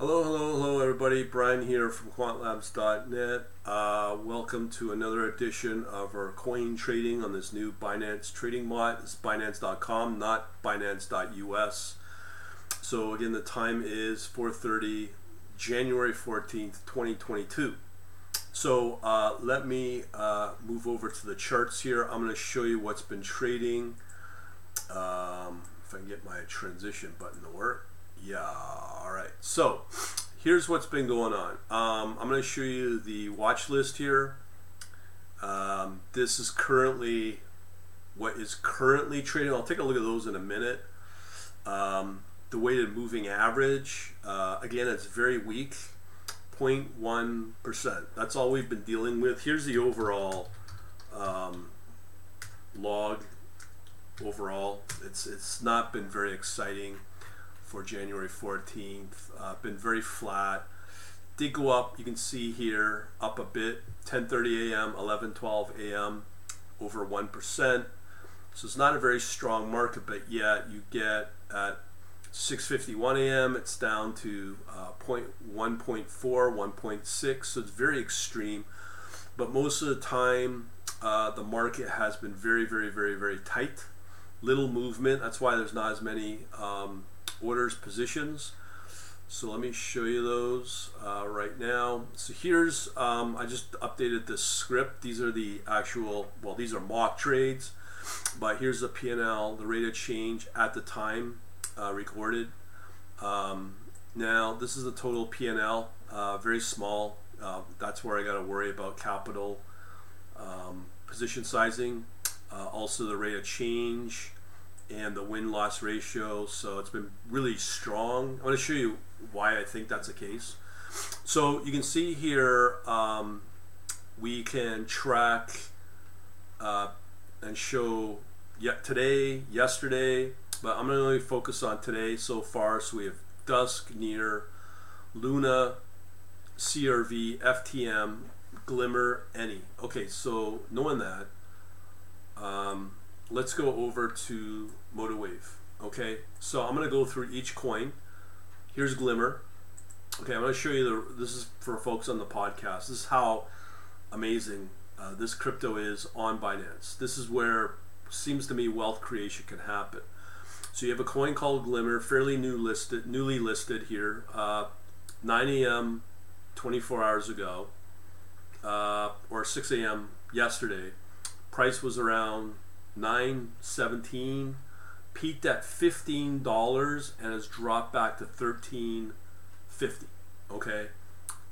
Hello, hello, hello, everybody. Brian here from quantlabs.net. Uh, welcome to another edition of our coin trading on this new Binance trading bot. Is Binance.com, not Binance.us. So again, the time is 4:30, January 14th, 2022. So uh, let me uh, move over to the charts here. I'm going to show you what's been trading. Um, if I can get my transition button to work. Yeah, all right. So here's what's been going on. Um, I'm going to show you the watch list here. Um, this is currently what is currently trading. I'll take a look at those in a minute. Um, the weighted moving average, uh, again, it's very weak, 0.1%. That's all we've been dealing with. Here's the overall um, log. Overall, it's it's not been very exciting for January 14th. Uh, been very flat. Did go up. You can see here up a bit. 10:30 a.m., 11:12 a.m. over one percent. So it's not a very strong market, but yet you get at 6:51 a.m. It's down to uh, 1.4, 1.6. So it's very extreme. But most of the time, uh, the market has been very, very, very, very tight. Little movement. That's why there's not as many. Um, orders positions. So let me show you those uh, right now. So here's, um, I just updated this script. These are the actual, well, these are mock trades, but here's the P&L, the rate of change at the time uh, recorded. Um, now, this is the total P&L, uh, very small. Uh, that's where I got to worry about capital um, position sizing. Uh, also the rate of change, and the win loss ratio. So it's been really strong. I want to show you why I think that's the case. So you can see here um, we can track uh, and show yet today, yesterday, but I'm going to only focus on today so far. So we have Dusk, Near, Luna, CRV, FTM, Glimmer, Any. Okay, so knowing that, um, let's go over to MotiveWave. Okay, so I'm to go through each coin. Here's Glimmer. Okay, I'm to show you the. This is for folks on the podcast. This is how amazing uh, this crypto is on Binance. This is where seems to me wealth creation can happen. So you have a coin called Glimmer, fairly new listed, newly listed here, uh, 9 a.m. 24 hours ago, uh, or 6 a.m. yesterday. Price was around 917 peaked at $15 and has dropped back to 13.50 okay?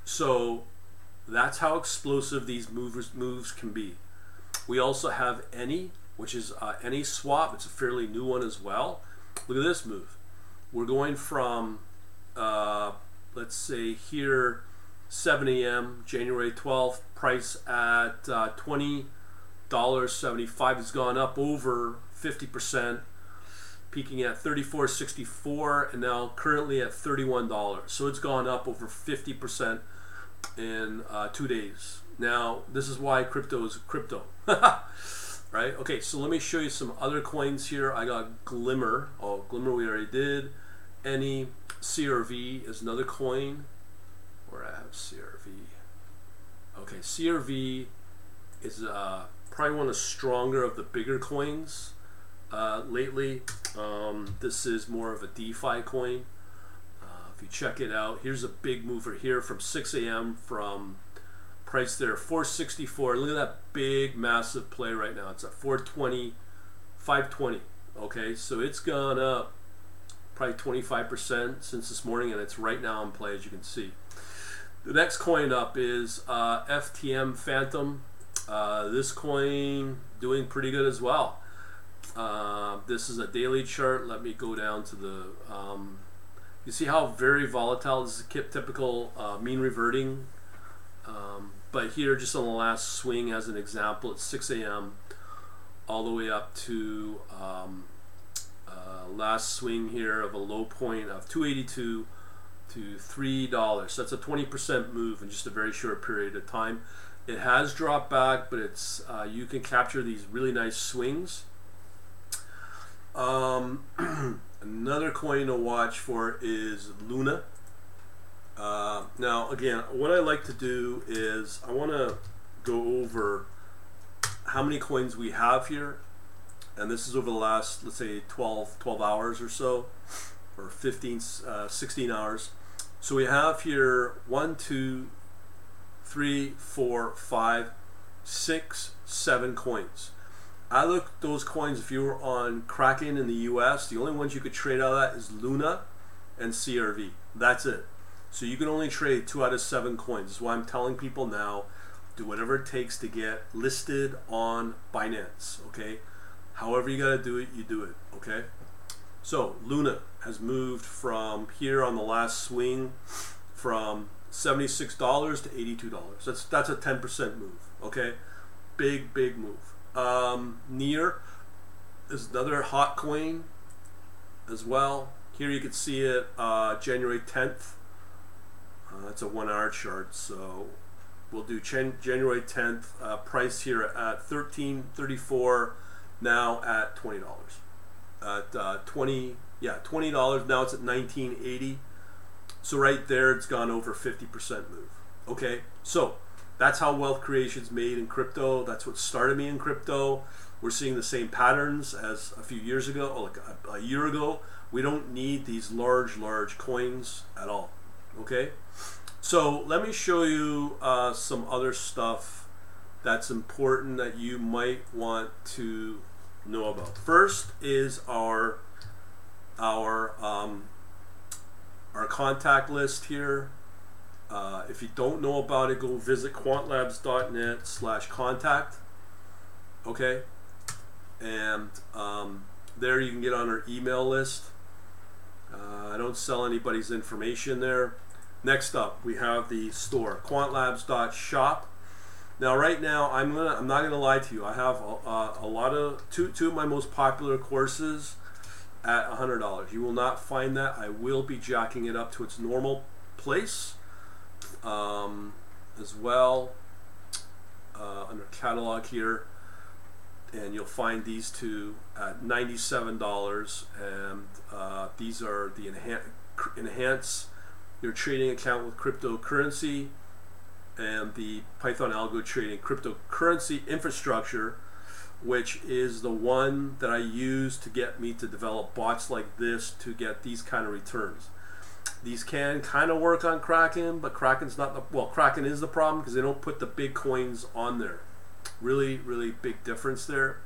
So that's how explosive these movers moves can be. We also have any which is uh, Anyswap. It's a fairly new one as well. Look at this move. We're going from uh, let's say here 7 a.m january 12th price at uh, 20 $1.75 has gone up over 50%, peaking at $34.64 and now currently at $31. So it's gone up over 50% in uh, two days. Now, this is why crypto is crypto. right? Okay, so let me show you some other coins here. I got Glimmer. Oh, Glimmer we already did. Any CRV is another coin. Where I have CRV. Okay, CRV is uh, probably one of the stronger of the bigger coins uh, lately. Um, this is more of a DeFi coin. Uh, if you check it out, here's a big mover here from 6 a.m. from price there 464. Look at that big, massive play right now. It's at 420, 520. Okay, so it's gone up probably 25% since this morning, and it's right now in play as you can see. The next coin up is uh, FTM Fantom. Uh, this coin doing pretty good as well. Uh, this is a daily chart. Let me go down to the. Um, you see how very volatile this is typical uh, mean reverting. Um, but here, just on the last swing, as an example, at 6 a.m. all the way up to um, uh, last swing here of a low point of 282 to three dollars. So that's a 20% move in just a very short period of time. It has dropped back, but it's uh, you can capture these really nice swings. Um, another coin to watch for is Luna. Now, again, what I like to do is I want to go over how many coins we have here. And this is over the last, let's say, 12, 12 hours or so, or 15, uh, 16 hours. So we have here one, two, three, four, five, six, seven coins. I looked those coins if you were on Kraken in the US, the only ones you could trade out of that is Luna and CRV. That's it. So you can only trade two out of seven coins. That's why I'm telling people now do whatever it takes to get listed on Binance. Okay, however you got to do it, you do it. Okay. So Luna has moved from here on the last swing from seventy-six dollars to eighty-two dollars. That's that's a ten percent move. Okay, big big move. Um, Near is another hot coin as well. Here you can see it uh, January tenth. Uh, it's a one-hour chart, so we'll do January 10th. Uh, price here at 13.34. Now at twenty dollars. At uh, 20, yeah, twenty dollars. Now it's at 19.80. So right there, it's gone over 50% move. Okay, so that's how wealth creation is made in crypto. That's what started me in crypto. We're seeing the same patterns as a few years ago, or like a, a year ago. We don't need these large, large coins at all. Okay. So let me show you uh, some other stuff that's important that you might want to know about. First is our our um, our contact list here. Uh, if you don't know about it, go visit quantlabs.net slash contact. Okay, and um, there you can get on our email list. Uh, I don't sell anybody's information there. Next up, we have the store, quantlabs.shop. Now, right now, I'm gonna I'm not gonna lie to you. I have a, a lot of two two of my most popular courses at hundred dollars. You will not find that. I will be jacking it up to its normal place um, as well uh, under catalog here, and you'll find these two at ninety-seven dollars. And uh, these are the enhance your trading account with cryptocurrency and the Python algo trading cryptocurrency infrastructure, which is the one that I use to get me to develop bots like this to get these kind of returns. These can kind of work on Kraken, but Kraken's not the well. Kraken is the problem because they don't put the big coins on there. Really, really big difference there.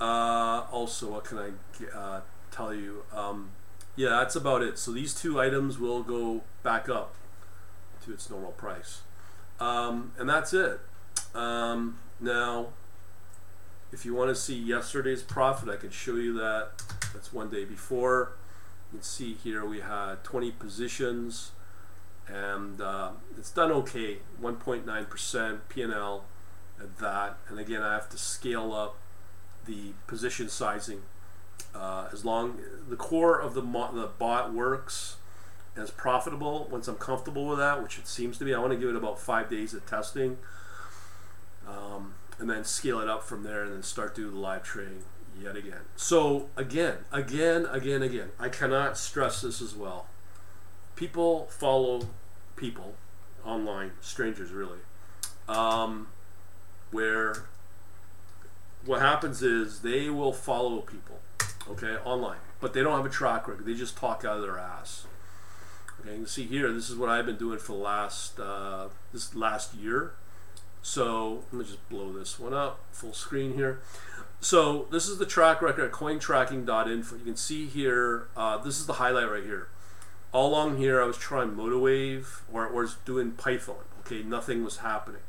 Uh, also, what can I uh, tell you? Um, yeah, that's about it. So these two items will go back up to its normal price. Um, and that's it. Um, now, if you want to see yesterday's profit, I can show you that. That's one day before. You can see here we had 20 positions and uh, it's done okay 1.9% P&L at that and again I have to scale up the position sizing uh, as long the core of the the bot works as profitable once I'm comfortable with that, which it seems to be. I want to give it about five days of testing, um, and then scale it up from there, and then start doing the live trading yet again. So again, again, again, again, I cannot stress this as well. People follow people online, strangers really, um, where what happens is they will follow people okay, online. But they don't have a track record. They just talk out of their ass. Okay, you can see here, this is what I've been doing for the last, uh, this last year. So let me just blow this one up, full screen here. So this is the track record at cointracking.info. You can see here, uh, this is the highlight right here. All along here, I was trying MotiveWave or, or was doing Python. Okay, nothing was happening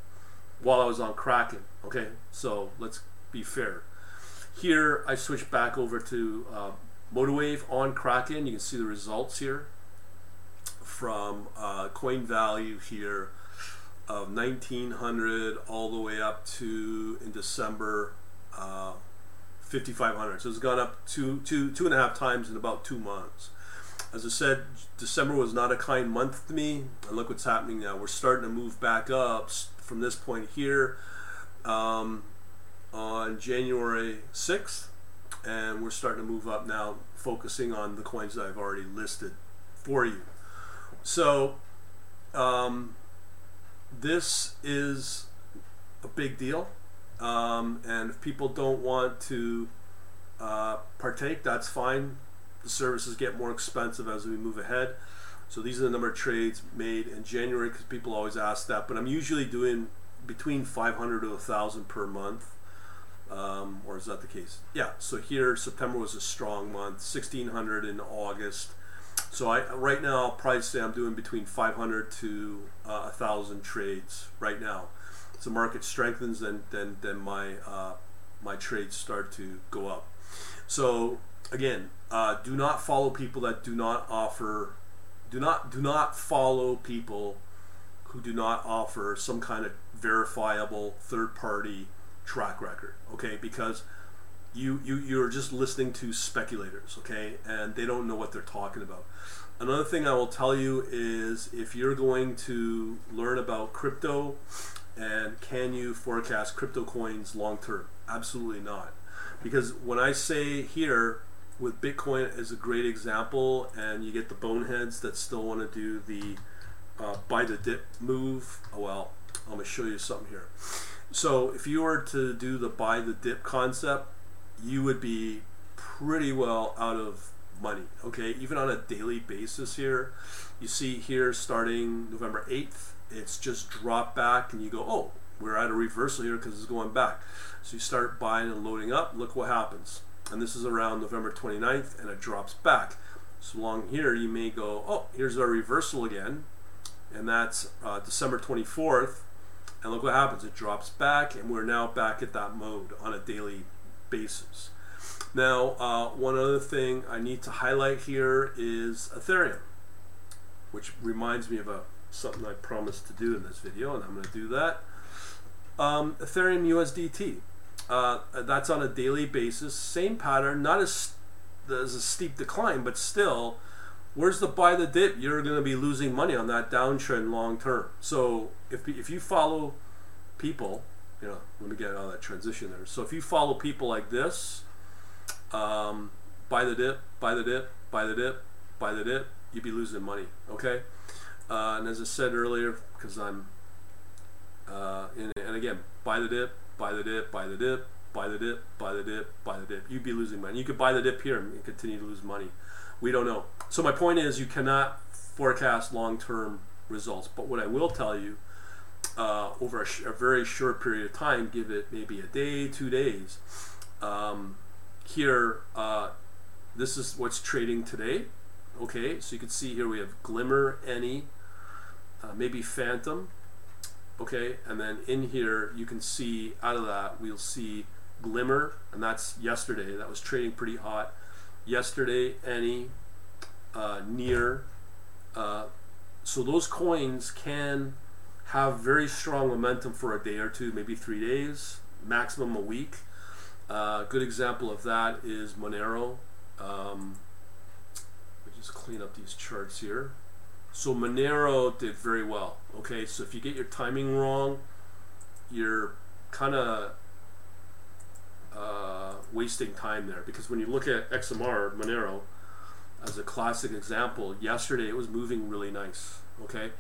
while I was on Kraken. Okay, so let's be fair. Here, I switched back over to uh, MotiveWave on Kraken. You can see the results here from uh, coin value here of 1900 all the way up to in December uh, 5500. So it's gone up two, two, two and a half times in about two months. As I said, December was not a kind month to me, and look what's happening now. We're starting to move back up from this point here. Um, on January 6th, and we're starting to move up now, focusing on the coins that I've already listed for you. So, um, this is a big deal. Um, and if people don't want to uh, partake, that's fine. The services get more expensive as we move ahead. So these are the number of trades made in January because people always ask that. But I'm usually doing between 500 to 1,000 per month. Um, or is that the case? Yeah. So here, September was a strong month. 1,600 in August. So I right now I'll probably say I'm doing between 500 to uh, 1,000 trades right now. As the market strengthens, then then then my uh, my trades start to go up. So again, uh, do not follow people that do not offer. Do not do not follow people who do not offer some kind of verifiable third party track record. Okay, because you, you you're just listening to speculators, okay, and they don't know what they're talking about. Another thing I will tell you is if you're going to learn about crypto and can you forecast crypto coins long term, absolutely not. Because when I say here with Bitcoin as a great example, and you get the boneheads that still want to do the uh, buy the dip move, oh, well, I'm going to show you something here. So if you were to do the buy the dip concept, you would be pretty well out of money. Okay, even on a daily basis here, you see here starting November 8th, it's just dropped back, and you go, oh, we're at a reversal here because it's going back. So you start buying and loading up, look what happens. And this is around November 29th, and it drops back. So along here, you may go, oh, here's our reversal again, and that's uh, December 24th. And look what happens, it drops back, and we're now back at that mode on a daily basis. Now, uh, one other thing I need to highlight here is Ethereum, which reminds me of a something I promised to do in this video, and I'm going to do that. Um, Ethereum USDT. Uh, that's on a daily basis. Same pattern, not as, as a steep decline, but still, where's the buy the dip? You're going to be losing money on that downtrend long term. So if, if you follow people you know, let me get out of that transition there. So if you follow people like this, um, buy the dip, buy the dip, buy the dip, buy the dip, you'd be losing money. Okay, uh, and as I said earlier, because I'm, uh, in, and again, buy the dip, buy the dip, buy the dip, buy the dip, buy the dip, buy the dip. You'd be losing money. You could buy the dip here and continue to lose money. We don't know. So my point is, you cannot forecast long-term results. But what I will tell you uh, over a, sh- a, very short period of time, give it maybe a day, two days. Um, here, uh, this is what's trading today. Okay, so you can see here we have Glimmer, Any, uh, maybe Fantom. Okay, and then in here you can see out of that we'll see Glimmer, and that's yesterday. That was trading pretty hot. Yesterday, Any, uh, Near. Uh, so those coins can have very strong momentum for a day or two, maybe three days, maximum a week. Uh, good example of that is Monero. Um, just clean up these charts here. So Monero did very well. Okay, so if you get your timing wrong, you're kind of uh, wasting time there because when you look at XMR Monero as a classic example, yesterday it was moving really nice. Okay,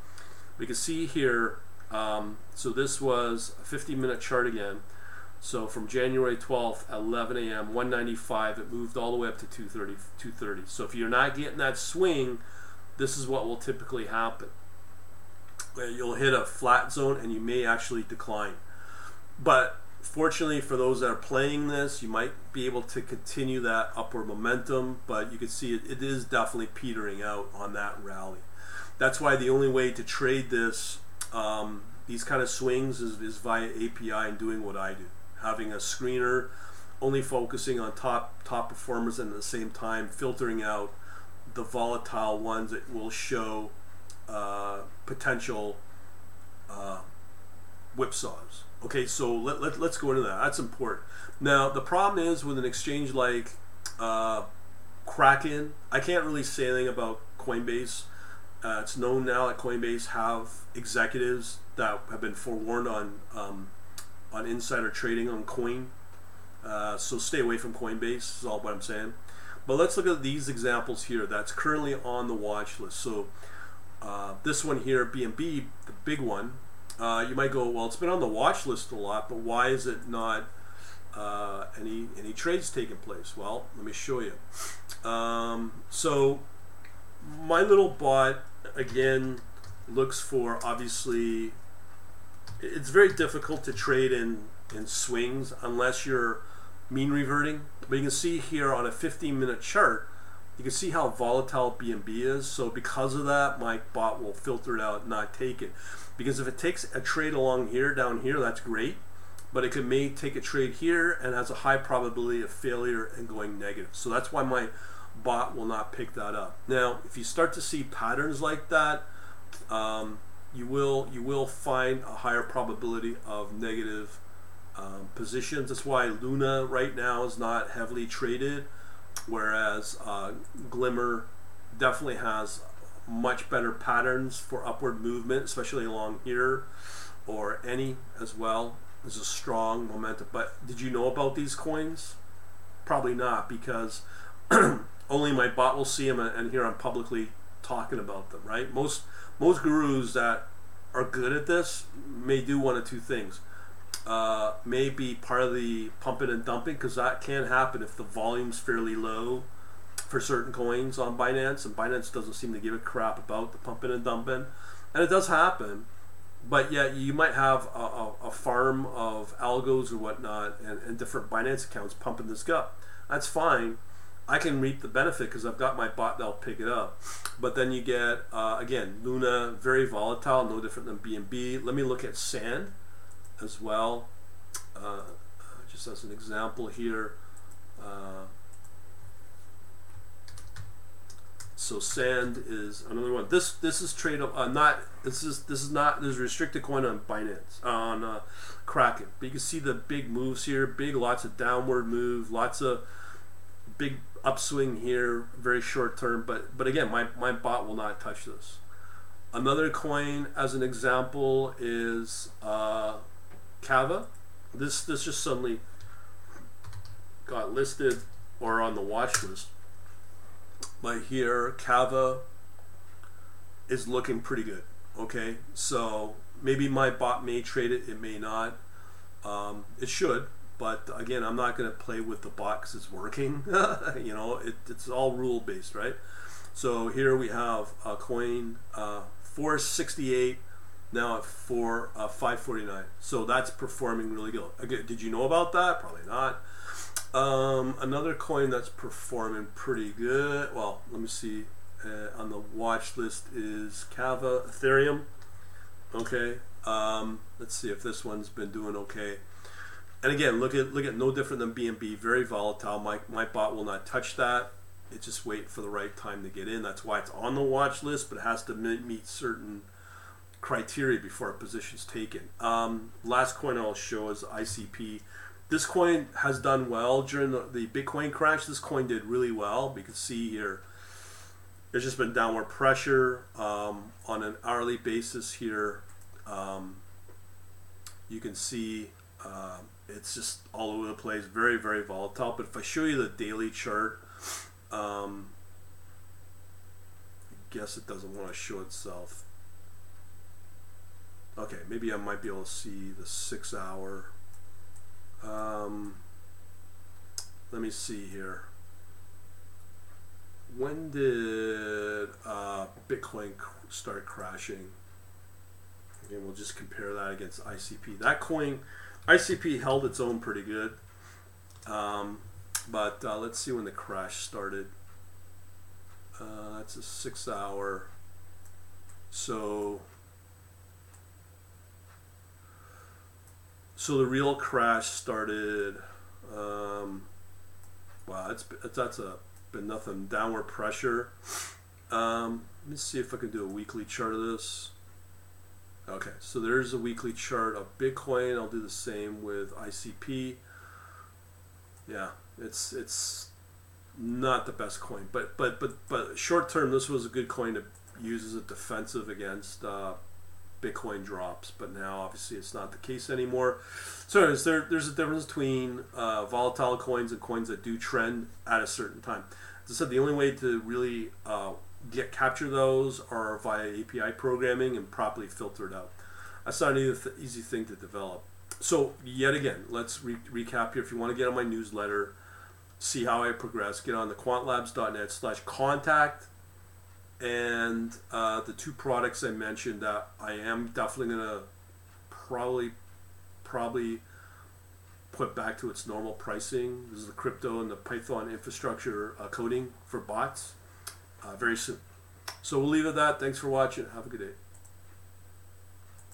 we can see here, um, so this was a 50 minute chart again. So from January 12th 11 a.m., 195, it moved all the way up to 230, 230. So if you're not getting that swing, this is what will typically happen. You'll hit a flat zone and you may actually decline. But fortunately for those that are playing this, you might be able to continue that upward momentum, but you can see it, it is definitely petering out on that rally that's why the only way to trade this, um, these kind of swings, is, is via API and doing what I do, having a screener, only focusing on top top performers, and at the same time filtering out the volatile ones that will show uh, potential uh, whipsaws. Okay, so let, let, let's go into that. That's important. Now, the problem is with an exchange like uh, Kraken, I can't really say anything about Coinbase uh, it's known now that Coinbase have executives that have been forewarned on um, on insider trading on coin. Uh, so stay away from Coinbase. Is all what I'm saying. But let's look at these examples here. That's currently on the watch list. So Uh, this one here, BNB, the big one, uh, you might go, well, it's been on the watch list a lot, but why is it not uh, any any trades taking place? Well, let me show you. Um, so my little bot again looks for obviously it's very difficult to trade in in swings unless you're mean reverting. But you can see here on a 15 minute chart, you can see how volatile BNB is. So because of that, my bot will filter it out not take it. Because if it takes a trade along here, down here, that's great. But it could may take a trade here and has a high probability of failure and going negative. So that's why my bot will not pick that up. Now, if you start to see patterns like that, um, you will you will find a higher probability of negative um, positions. That's why Luna right now is not heavily traded, whereas uh, Glimmer definitely has much better patterns for upward movement, especially along here, or any as well. There's a strong momentum. But did you know about these coins? Probably not, because only my bot will see them, and here I'm publicly talking about them. Right? Most most gurus that are good at this may do one of two things. Uh, may be part of the pumping and dumping because that can happen if the volume's fairly low for certain coins on Binance, and Binance doesn't seem to give a crap about the pumping and dumping, and it does happen. But yet, you might have a, a, a farm of algos or whatnot, and, and different Binance accounts pumping this up. That's fine I can reap the benefit because I've got my bot that'll pick it up. But then you get uh, again Luna, very volatile, no different than BNB. Let me look at Sand as well, uh, just as an example here. Uh, so Sand is another one. This this is trade uh, not this is this is not there's restricted coin on Binance on uh, Kraken, but you can see the big moves here, big lots of downward move, lots of big upswing here, very short term. But but again, my, my bot will not touch this. Another coin, as an example, is uh, Kava. This this just suddenly got listed or on the watch list. But here, Kava is looking pretty good. Okay, so maybe my bot may trade it, it may not. Um, it should, but again, I'm not going to play with the because it's working. you know, it, it's all rule based, right? So here we have a coin uh, 468 now at 4 uh, 549. So that's performing really good. Again, did you know about that? Probably not. Um, another coin that's performing pretty good. Well, let me see. Uh, on the watch list is Kava Ethereum. Okay. Um, let's see if this one's been doing okay and again, look at look at no different than BNB, very volatile. My my bot will not touch that. It just wait for the right time to get in. That's why it's on the watch list, but it has to meet certain criteria before a position's taken. Um, last coin I'll show is ICP. This coin has done well during the, the Bitcoin crash. This coin did really well. You can see here, there's just been downward pressure um, on an hourly basis here. Um, you can see um, it's just all over the place, very, very volatile. But if I show you the daily chart, um, I guess it doesn't want to show itself. Okay, maybe I might be able to see the six hour. Um, let me see here. When did uh, Bitcoin start crashing? And we'll just compare that against ICP. That coin ICP held its own pretty good. Um, but uh, let's see when the crash started. Uh, that's a six hour. So, so the real crash started. Um, wow, it's, it's that's a been nothing downward pressure. Um, let me see if I can do a weekly chart of this. Okay, so there's a weekly chart of Bitcoin. I'll do the same with ICP. Yeah, it's it's not the best coin, but but but but short term, this was a good coin to use as a defensive against uh, Bitcoin drops. But now, obviously, it's not the case anymore. So, anyways, there there's a difference between uh, volatile coins and coins that do trend at a certain time. As I said, the only way to really uh, get capture those or via API programming and properly filter it out. That's not an easy, th- easy thing to develop. So yet again, let's re- recap here. If you want to get on my newsletter, see how I progress, get on the quantlabs.net slash contact. And uh, the two products I mentioned that I am definitely gonna probably probably put back to its normal pricing. This is the crypto and the Python infrastructure uh, coding for bots Uh, very soon. So we'll leave it at that. Thanks for watching. Have a good day.